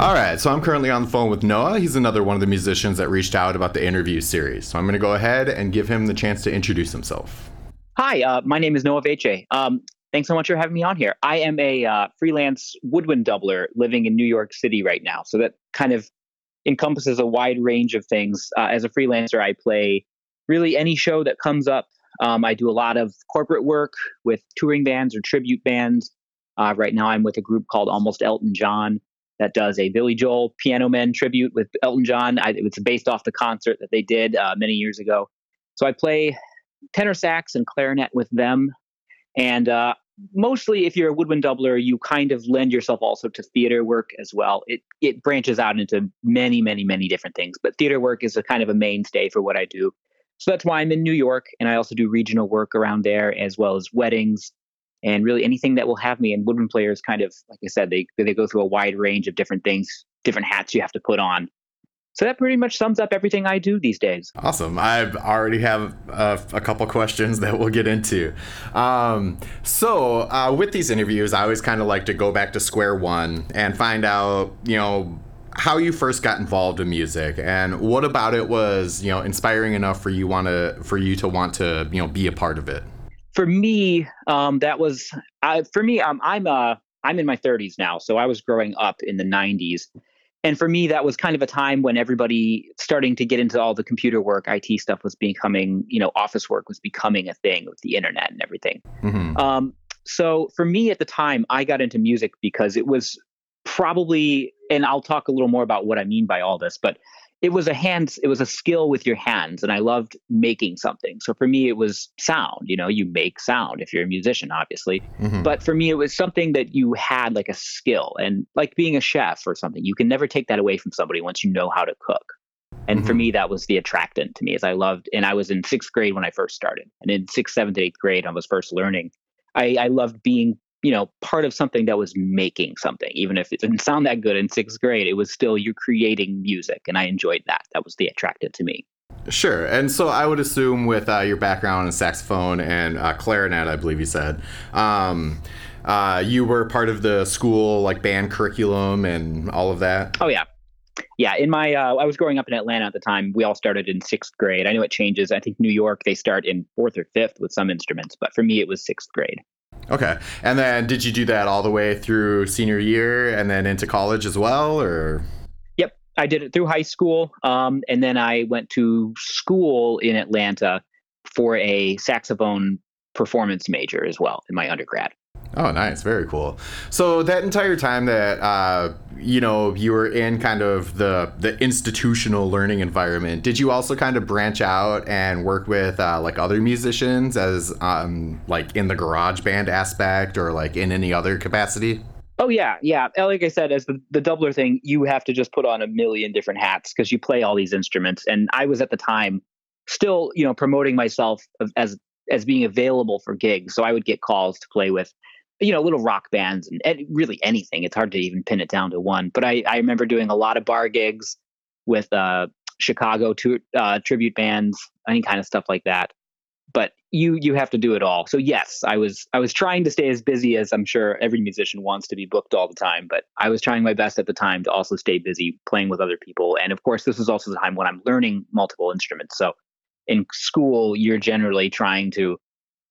All right, so I'm currently on the phone with Noah. He's another one of the musicians that reached out about the interview series. So I'm going to go ahead and give him the chance to introduce himself. Hi, uh, my name is Noah Veche. Um, thanks so much for having me on here. I am a uh, freelance woodwind doubler living in New York City right now. So that kind of encompasses a wide range of things. Uh, as a freelancer, I play really any show that comes up. Um, I do a lot of corporate work with touring bands or tribute bands. Uh, right now, I'm with a group called Almost Elton John that does a Billy Joel Piano Men tribute with Elton John. I, it's based off the concert that they did uh, many years ago. So I play tenor sax and clarinet with them. And uh, mostly, if you're a woodwind doubler, you kind of lend yourself also to theater work as well. It it branches out into many, many, many different things. But theater work is a kind of a mainstay for what I do. So that's why I'm in New York, and I also do regional work around there as well as weddings and really anything that will have me. And woodwind players kind of, like I said, they they go through a wide range of different things, different hats you have to put on. So that pretty much sums up everything I do these days. Awesome. I already have a, a couple questions that we'll get into. Um, so uh, with these interviews, I always kind of like to go back to square one and find out, you know, how you first got involved in music and what about it was you know inspiring enough for you want to for you to want to you know be a part of it for me, um, that was I, for me. Um, I'm uh, I'm in my 30s now, so I was growing up in the 90s, and for me, that was kind of a time when everybody starting to get into all the computer work, IT stuff was becoming, you know, office work was becoming a thing with the internet and everything. Mm-hmm. Um, so for me at the time, I got into music because it was probably, and I'll talk a little more about what I mean by all this, but it was a hands it was a skill with your hands and i loved making something so for me it was sound you know you make sound if you're a musician obviously mm-hmm. but for me it was something that you had like a skill and like being a chef or something you can never take that away from somebody once you know how to cook and mm-hmm. for me that was the attractant to me as i loved and i was in sixth grade when i first started and in sixth seventh eighth grade i was first learning I, I loved being you know part of something that was making something even if it didn't sound that good in sixth grade it was still you're creating music and i enjoyed that that was the attractive to me Sure. And so I would assume with uh, your background in saxophone and uh, clarinet, I believe you said, um, uh, you were part of the school like band curriculum and all of that. Oh yeah, yeah. In my, uh, I was growing up in Atlanta at the time. We all started in sixth grade. I know it changes. I think New York they start in fourth or fifth with some instruments, but for me it was sixth grade. Okay. And then did you do that all the way through senior year and then into college as well or Yep. I did it through high school. Um, and then I went to school in Atlanta for a saxophone performance major as well in my undergrad. Oh, nice. Very cool. So that entire time that uh, you know you were in kind of the the institutional learning environment, did you also kind of branch out and work with uh, like other musicians as um, like in the garage band aspect or like in any other capacity? Oh yeah, yeah. Like I said, as the, the doubler thing, you have to just put on a million different hats because you play all these instruments. And I was at the time still, you know, promoting myself as as being available for gigs. So I would get calls to play with you know, little rock bands and, and, really anything. It's hard to even pin it down to one. But I, I remember doing a lot of bar gigs with uh, Chicago to, uh, tribute bands, any kind of stuff like that. But you you have to do it all. So yes, I was I was trying to stay as busy as I'm sure every musician wants to be booked all the time. But I was trying my best at the time to also stay busy playing with other people. And of course, this is also the time when I'm learning multiple instruments. So in school, you're generally trying to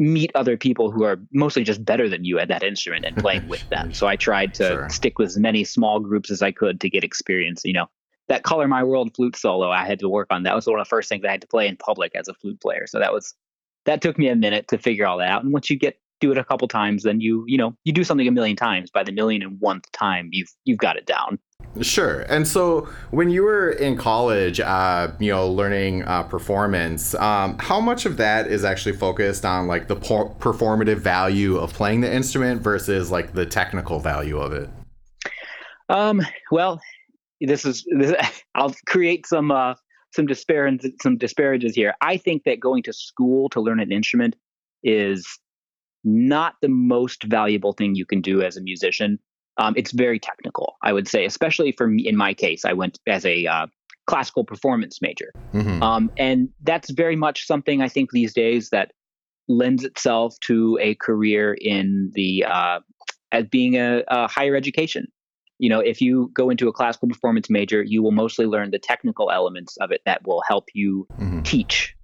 meet other people who are mostly just better than you at that instrument and playing with them. So I tried to sure. stick with as many small groups as I could to get experience. You know, that Color My World flute solo I had to work on. That was one of the first things I had to play in public as a flute player. So that was that took me a minute to figure all that out. And once you get do it a couple times, then you you know you do something a million times. By the million and one time, you've you've got it down. Sure. And so when you were in college, uh, you know, learning uh, performance, um, how much of that is actually focused on like the por- performative value of playing the instrument versus like the technical value of it? Um, well, this is, this, I'll create some, uh, some some disparages here. I think that going to school to learn an instrument is not the most valuable thing you can do as a musician um, it's very technical, I would say, especially for me. In my case, I went as a uh, classical performance major, mm-hmm. um, and that's very much something I think these days that lends itself to a career in the uh, as being a, a higher education. You know, if you go into a classical performance major, you will mostly learn the technical elements of it that will help you mm-hmm. teach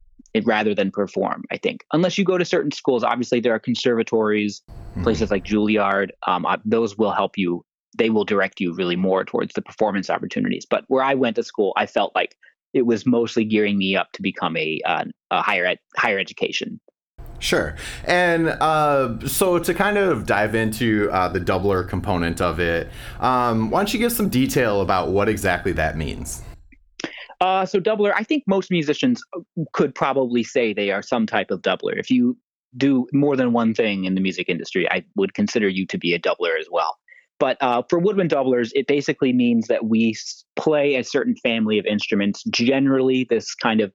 rather than perform, I think. Unless you go to certain schools, obviously there are conservatories, mm-hmm. places like Juilliard, um, uh, those will help you. They will direct you really more towards the performance opportunities. But where I went to school, I felt like it was mostly gearing me up to become a, uh, a higher ed- higher education Sure. And uh, so to kind of dive into uh, the doubler component of it, um, why don't you give some detail about what exactly that means? Uh, so doubler, I think most musicians could probably say they are some type of doubler. If you do more than one thing in the music industry, I would consider you to be a doubler as well. But uh, for woodwind doublers, it basically means that we play a certain family of instruments. Generally, this kind of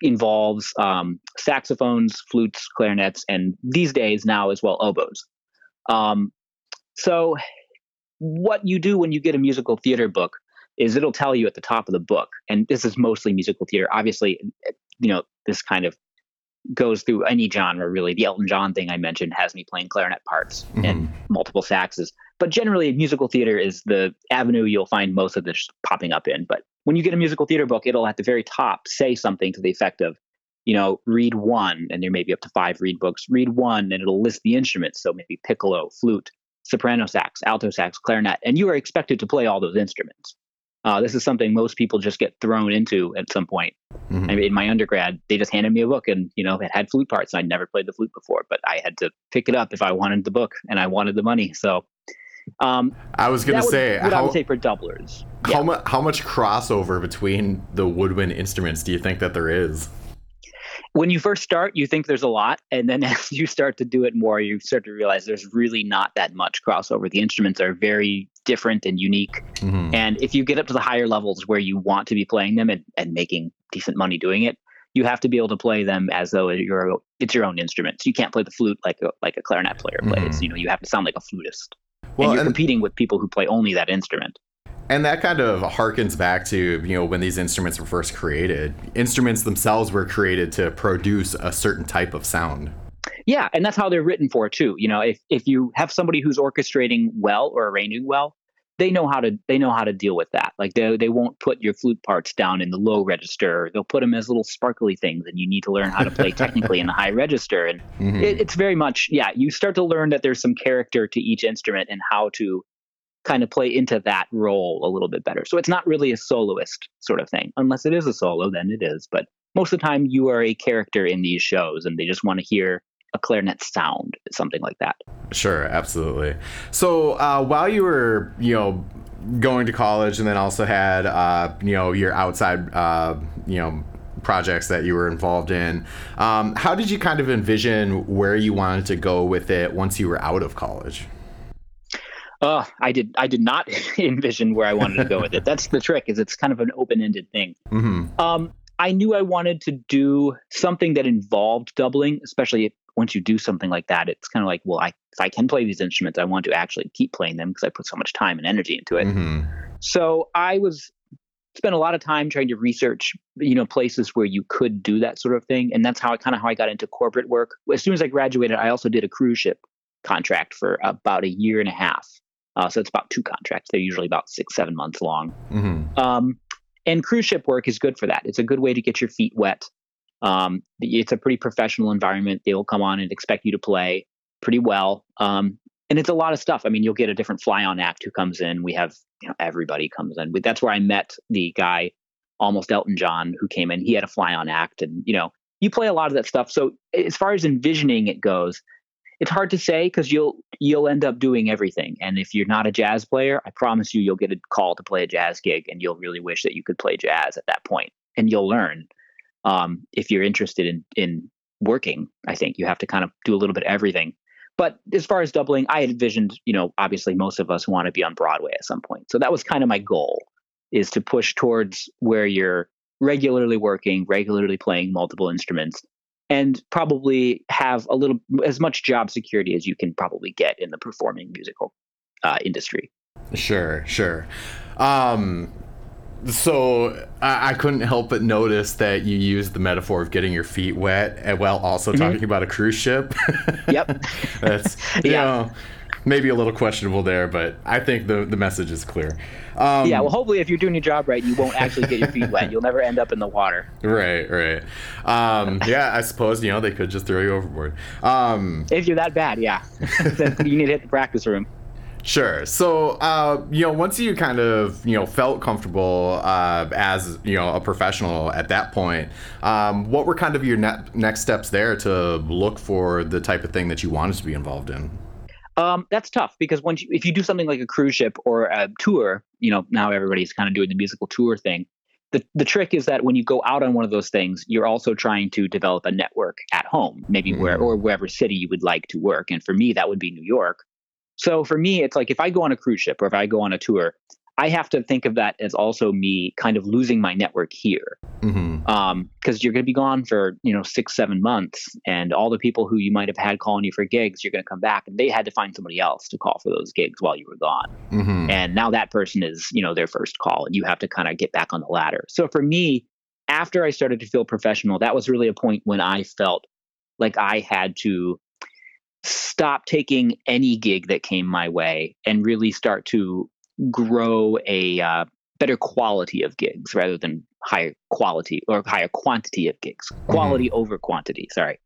involves um, saxophones, flutes, clarinets, and these days now as well oboes. Um, so, what you do when you get a musical theater book is it'll tell you at the top of the book, and this is mostly musical theater. Obviously, you know this kind of goes through any genre really. The Elton John thing I mentioned has me playing clarinet parts mm-hmm. and multiple saxes. But generally, musical theater is the avenue you'll find most of this popping up in. But when you get a musical theater book, it'll at the very top say something to the effect of, you know, reed one, and there may be up to five reed books. Reed one, and it'll list the instruments. So maybe piccolo, flute, soprano sax, alto sax, clarinet, and you are expected to play all those instruments. Uh, this is something most people just get thrown into at some point. Mm-hmm. I mean, in my undergrad, they just handed me a book, and you know, it had flute parts. I'd never played the flute before, but I had to pick it up if I wanted the book, and I wanted the money. So um, I was going to say, how, I would say for doublers. How, mu- how much crossover between the woodwind instruments do you think that there is? When you first start, you think there's a lot, and then as you start to do it more, you start to realize there's really not that much crossover. The instruments are very different and unique, mm-hmm. and if you get up to the higher levels where you want to be playing them and, and making decent money doing it, you have to be able to play them as though you're it's your own instrument. So You can't play the flute like a, like a clarinet player plays. Mm-hmm. You know, you have to sound like a flutist well, and you're and, competing with people who play only that instrument. And that kind of harkens back to, you know, when these instruments were first created. Instruments themselves were created to produce a certain type of sound. Yeah, and that's how they're written for too. You know, if if you have somebody who's orchestrating well or arranging well, they know how to they know how to deal with that. Like they they won't put your flute parts down in the low register. They'll put them as little sparkly things, and you need to learn how to play technically in the high register. And mm-hmm. it, it's very much yeah. You start to learn that there's some character to each instrument and how to kind of play into that role a little bit better. So it's not really a soloist sort of thing, unless it is a solo, then it is. But most of the time, you are a character in these shows, and they just want to hear a clarinet sound, something like that. Sure, absolutely. So uh, while you were, you know, going to college, and then also had, uh, you know, your outside, uh, you know, projects that you were involved in, um, how did you kind of envision where you wanted to go with it once you were out of college? Uh, I did. I did not envision where I wanted to go with it. That's the trick. Is it's kind of an open-ended thing. Mm-hmm. Um, I knew I wanted to do something that involved doubling, especially if, once you do something like that, it's kind of like, well, I, if I can play these instruments, I want to actually keep playing them because I put so much time and energy into it. Mm-hmm. So I was spent a lot of time trying to research, you know, places where you could do that sort of thing, and that's how I kind of how I got into corporate work. As soon as I graduated, I also did a cruise ship contract for about a year and a half. Uh, so it's about two contracts. They're usually about six, seven months long. Mm-hmm. Um, and cruise ship work is good for that. It's a good way to get your feet wet. Um, it's a pretty professional environment. They will come on and expect you to play pretty well. Um, and it's a lot of stuff. I mean, you'll get a different fly on act who comes in. We have, you know, everybody comes in. That's where I met the guy, almost Elton John, who came in. He had a fly on act, and you know, you play a lot of that stuff. So as far as envisioning it goes, it's hard to say because you'll you'll end up doing everything. And if you're not a jazz player, I promise you, you'll get a call to play a jazz gig, and you'll really wish that you could play jazz at that point, and you'll learn um, if you're interested in in working. I think you have to kind of do a little bit of everything. But as far as doubling, I envisioned, you know, obviously most of us want to be on Broadway at some point. So that was kind of my goal is to push towards where you're regularly working, regularly playing multiple instruments, and probably have a little as much job security as you can probably get in the performing musical uh, industry. Sure, sure. Um, so I, I, couldn't help but notice that you used the metaphor of getting your feet wet while also mm-hmm. talking about a cruise ship. yep. That's you yeah. know maybe a little questionable there, but I think the the message is clear. Um, yeah, well, hopefully, if you're doing your job right, you won't actually get your feet wet. You'll never end up in the water. Right, right. Um, yeah, I suppose you know they could just throw you overboard. Um, if you're that bad, yeah, then you need to hit the practice room. Sure. So, uh, you know, once you kind of, you know, felt comfortable uh, as, you know, a professional at that point, um, what were kind of your ne- next steps there to look for the type of thing that you wanted to be involved in? Um, that's tough because once you, if you do something like a cruise ship or a tour, you know, now everybody's kind of doing the musical tour thing. The, the trick is that when you go out on one of those things, you're also trying to develop a network at home, maybe mm. where or wherever city you would like to work. And for me, that would be New York. So for me, it's like if I go on a cruise ship or if I go on a tour, I have to think of that as also me kind of losing my network here, because mm-hmm. um, you're going to be gone for you know six, seven months, and all the people who you might have had calling you for gigs, you're going to come back, and they had to find somebody else to call for those gigs while you were gone, mm-hmm. and now that person is you know their first call, and you have to kind of get back on the ladder. So for me, after I started to feel professional, that was really a point when I felt like I had to stop taking any gig that came my way and really start to grow a uh, better quality of gigs rather than higher quality or higher quantity of gigs. Mm-hmm. Quality mm-hmm. over quantity, sorry.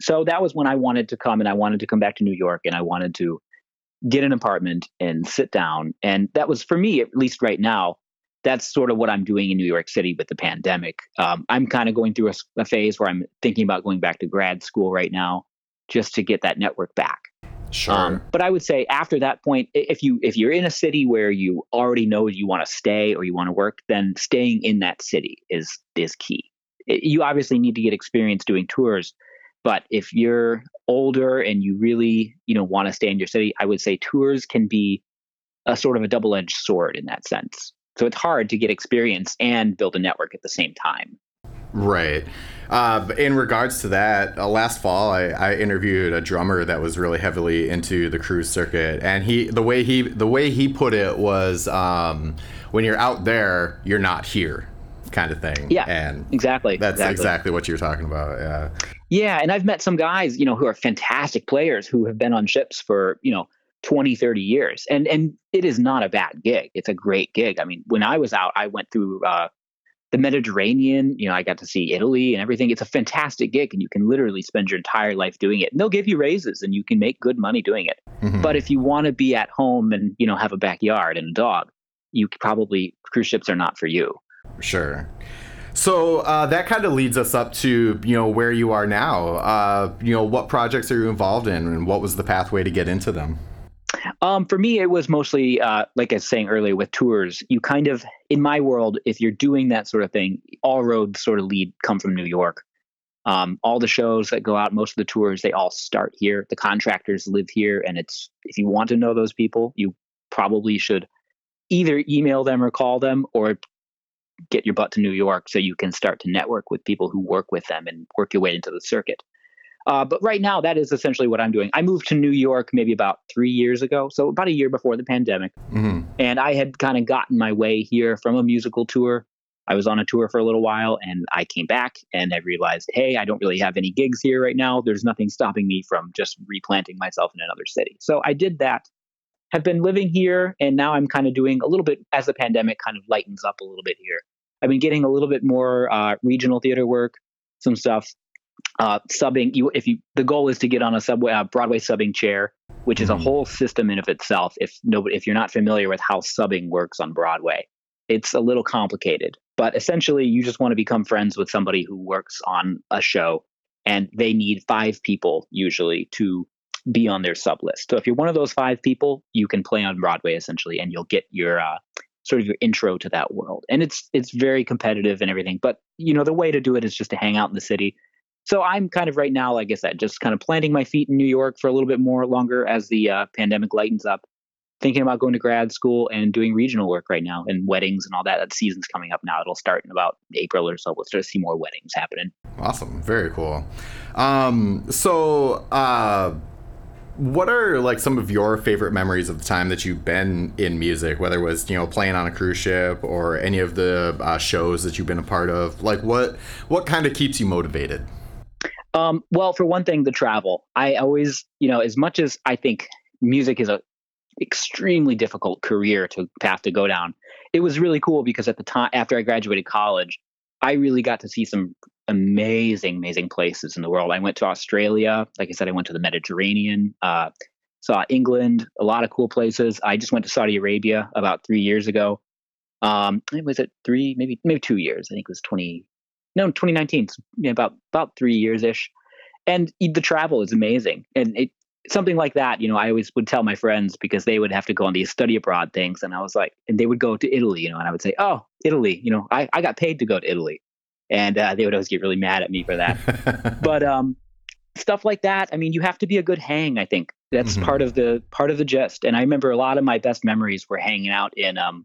So that was when I wanted to come and I wanted to come back to New York and I wanted to get an apartment and sit down. And that was for me, at least right now, that's sort of what I'm doing in New York City with the pandemic. Um, I'm kind of going through a, a, phase where I'm thinking about going back to grad school right now just to get that network back. Sure. Um, but I would say after that point, if you if you're in a city where you already know you want to stay or you want to work, then staying in that city is is key. It, you obviously need to get experience doing tours, but if you're older and you really you know want to stay in your city, I would say tours can be a sort of a double edged sword in that sense. So it's hard to get experience and build a network at the same time. Right. Uh, in regards to that, uh, last fall I, I, interviewed a drummer that was really heavily into the cruise circuit, and he the way he the way he put it was, um, when you're out there, you're not here, kind of thing. Yeah. And exactly. That's exactly. exactly what you're talking about. Yeah. Yeah, and I've met some guys, you know, who are fantastic players who have been on ships for you know 20 30 years and and it is not a bad gig it's a great gig i mean when i was out i went through uh, the Mediterranean. You know, I got to see Italy and everything. It's a fantastic gig, and you can literally spend your entire life doing it. And they'll give you raises, and you can make good money doing it. Mm-hmm. But if you want to be at home and you know have a backyard and a dog, you probably cruise ships are not for you. Sure. So uh, that kind of leads us up to you know where you are now. Uh, you know what projects are you involved in, and what was the pathway to get into them? Um, for me, it was mostly uh, like I was saying earlier with tours. You kind of, in my world, if you're doing that sort of thing, all roads sort of lead come from New York. Um, all the shows that go out, most of the tours, they all start here. The contractors live here, and it's if you want to know those people, you probably should either email them or call them, or get your butt to New York so you can start to network with people who work with them and work your way into the circuit. Uh, but right now, that is essentially what I'm doing. I moved to New York maybe about three years ago, so about a year before the pandemic. Mm-hmm. And I had kind of gotten my way here from a musical tour. I was on a tour for a little while and I came back and I realized, hey, I don't really have any gigs here right now. There's nothing stopping me from just replanting myself in another city. So I did that, have been living here, and now I'm kind of doing a little bit as the pandemic kind of lightens up a little bit here. I've been getting a little bit more uh, regional theater work, some stuff uh, subbing you if you the goal is to get on a subway uh, broadway subbing chair which is a mm-hmm. whole system in of itself if nobody if you're not familiar with how subbing works on broadway. It's a little complicated but essentially you just want to become friends with somebody who works on a show and they need five people usually to be on their sub list. So if you're one of those five people you can play on broadway essentially and you'll get your uh, sort of your intro to that world. And it's it's very competitive and everything but you know the way to do it is just to hang out in the city so I'm kind of right now, like I said, just kind of planting my feet in New York for a little bit more longer as the uh, pandemic lightens up. Thinking about going to grad school and doing regional work right now and weddings and all that. That season's coming up now. It'll start in about April or so. We'll start to see more weddings happening. Awesome. Very cool. Um, so, uh, what are like some of your favorite memories of the time that you've been in music whether it was you know playing on a cruise ship or any of the uh, shows that you've been a part of like what what kind of keeps you motivated um, well, for one thing, the travel. I always, you know, as much as I think music is a extremely difficult career to have to go down. It was really cool because at the time after I graduated college, I really got to see some amazing, amazing places in the world. I went to Australia. Like I said, I went to the Mediterranean, uh, saw England, a lot of cool places. I just went to Saudi Arabia about three years ago. Um, was it three, maybe maybe two years? I think it was twenty, no, twenty nineteen. About about three years ish. And the travel is amazing, and it something like that. You know, I always would tell my friends because they would have to go on these study abroad things, and I was like, and they would go to Italy, you know, and I would say, oh, Italy, you know, I I got paid to go to Italy, and uh, they would always get really mad at me for that. but um, stuff like that. I mean, you have to be a good hang. I think that's mm-hmm. part of the part of the gist. And I remember a lot of my best memories were hanging out in um,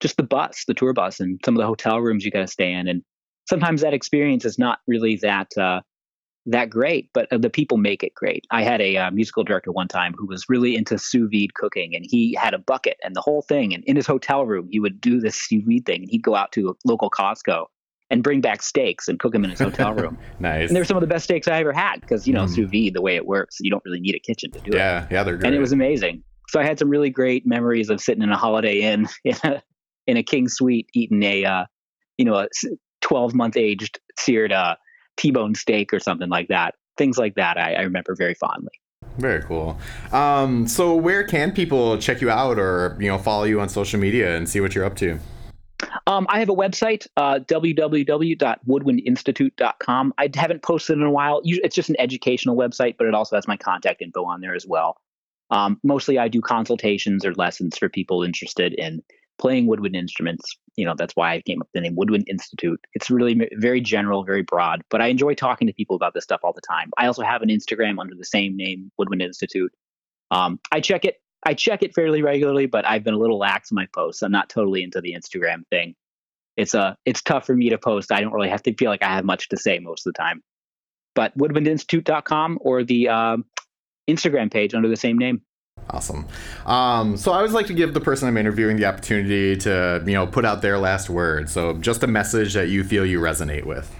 just the bus, the tour bus, and some of the hotel rooms you got to stay in. And sometimes that experience is not really that uh, that great, but uh, the people make it great. I had a uh, musical director one time who was really into sous vide cooking, and he had a bucket and the whole thing. And in his hotel room, he would do this sous vide thing, and he'd go out to a local Costco and bring back steaks and cook them in his hotel room. nice. And they were some of the best steaks I ever had because you know mm. sous vide the way it works, you don't really need a kitchen to do yeah, it. Yeah, yeah, they're great. And it was amazing. So I had some really great memories of sitting in a Holiday Inn in a, in a king suite eating a uh, you know a 12 month aged seared uh, T-bone steak or something like that. Things like that I, I remember very fondly. Very cool. Um, so where can people check you out or you know follow you on social media and see what you're up to? Um, I have a website, uh, www.woodwindinstitute.com. I haven't posted in a while. It's just an educational website, but it also has my contact info on there as well. Um, mostly, I do consultations or lessons for people interested in playing woodwind instruments. You know, that's why I came up with the name Woodwind Institute. It's really very general, very broad, but I enjoy talking to people about this stuff all the time. I also have an Instagram under the same name, Woodwind Institute. Um, I check it I check it fairly regularly, but I've been a little lax in my posts. I'm not totally into the Instagram thing. It's a uh, it's tough for me to post. I don't really have to feel like I have much to say most of the time. But woodwindinstitute.com or the uh, Instagram page under the same name. Awesome. Um, so I always like to give the person I'm interviewing the opportunity to, you know, put out their last word. So just a message that you feel you resonate with.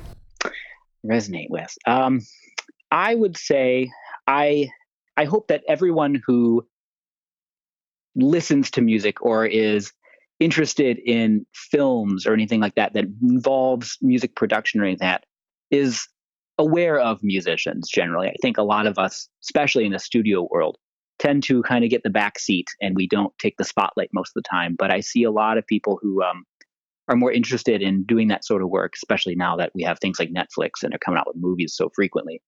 Resonate with. Um, I would say I I hope that everyone who listens to music or is interested in films or anything like that that involves music production or anything like that is aware of musicians generally. I think a lot of us, especially in the studio world, tend to kind of get the back seat and we don't take the spotlight most of the time. But I see a lot of people who um, are more interested in doing that sort of work, especially now that we have things like Netflix and they're coming out with movies so frequently.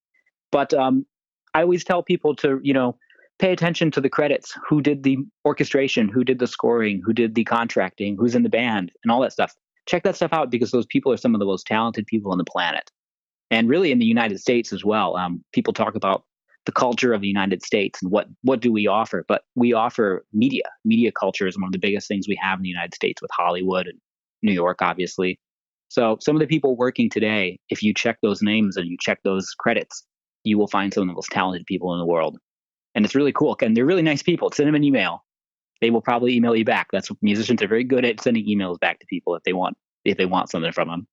But um, I always tell people to, you know, pay attention to the credits. Who did the orchestration? Who did the scoring? Who did the contracting? Who's in the band? And all that stuff. Check that stuff out because those people are some of the most talented people on the planet. And really in the united states as well um, people talk about the culture of the united states and what what do we offer but we offer media media culture is one of the biggest things we have in the united states with hollywood and new york obviously so some of the people working today if you check those names and you check those credits you will find some of the most talented people in the world and it's really cool. And they're really nice people. Send them an email. They will probably email you back. That's what musicians are very good at sending emails back to people if they want if they want something from them.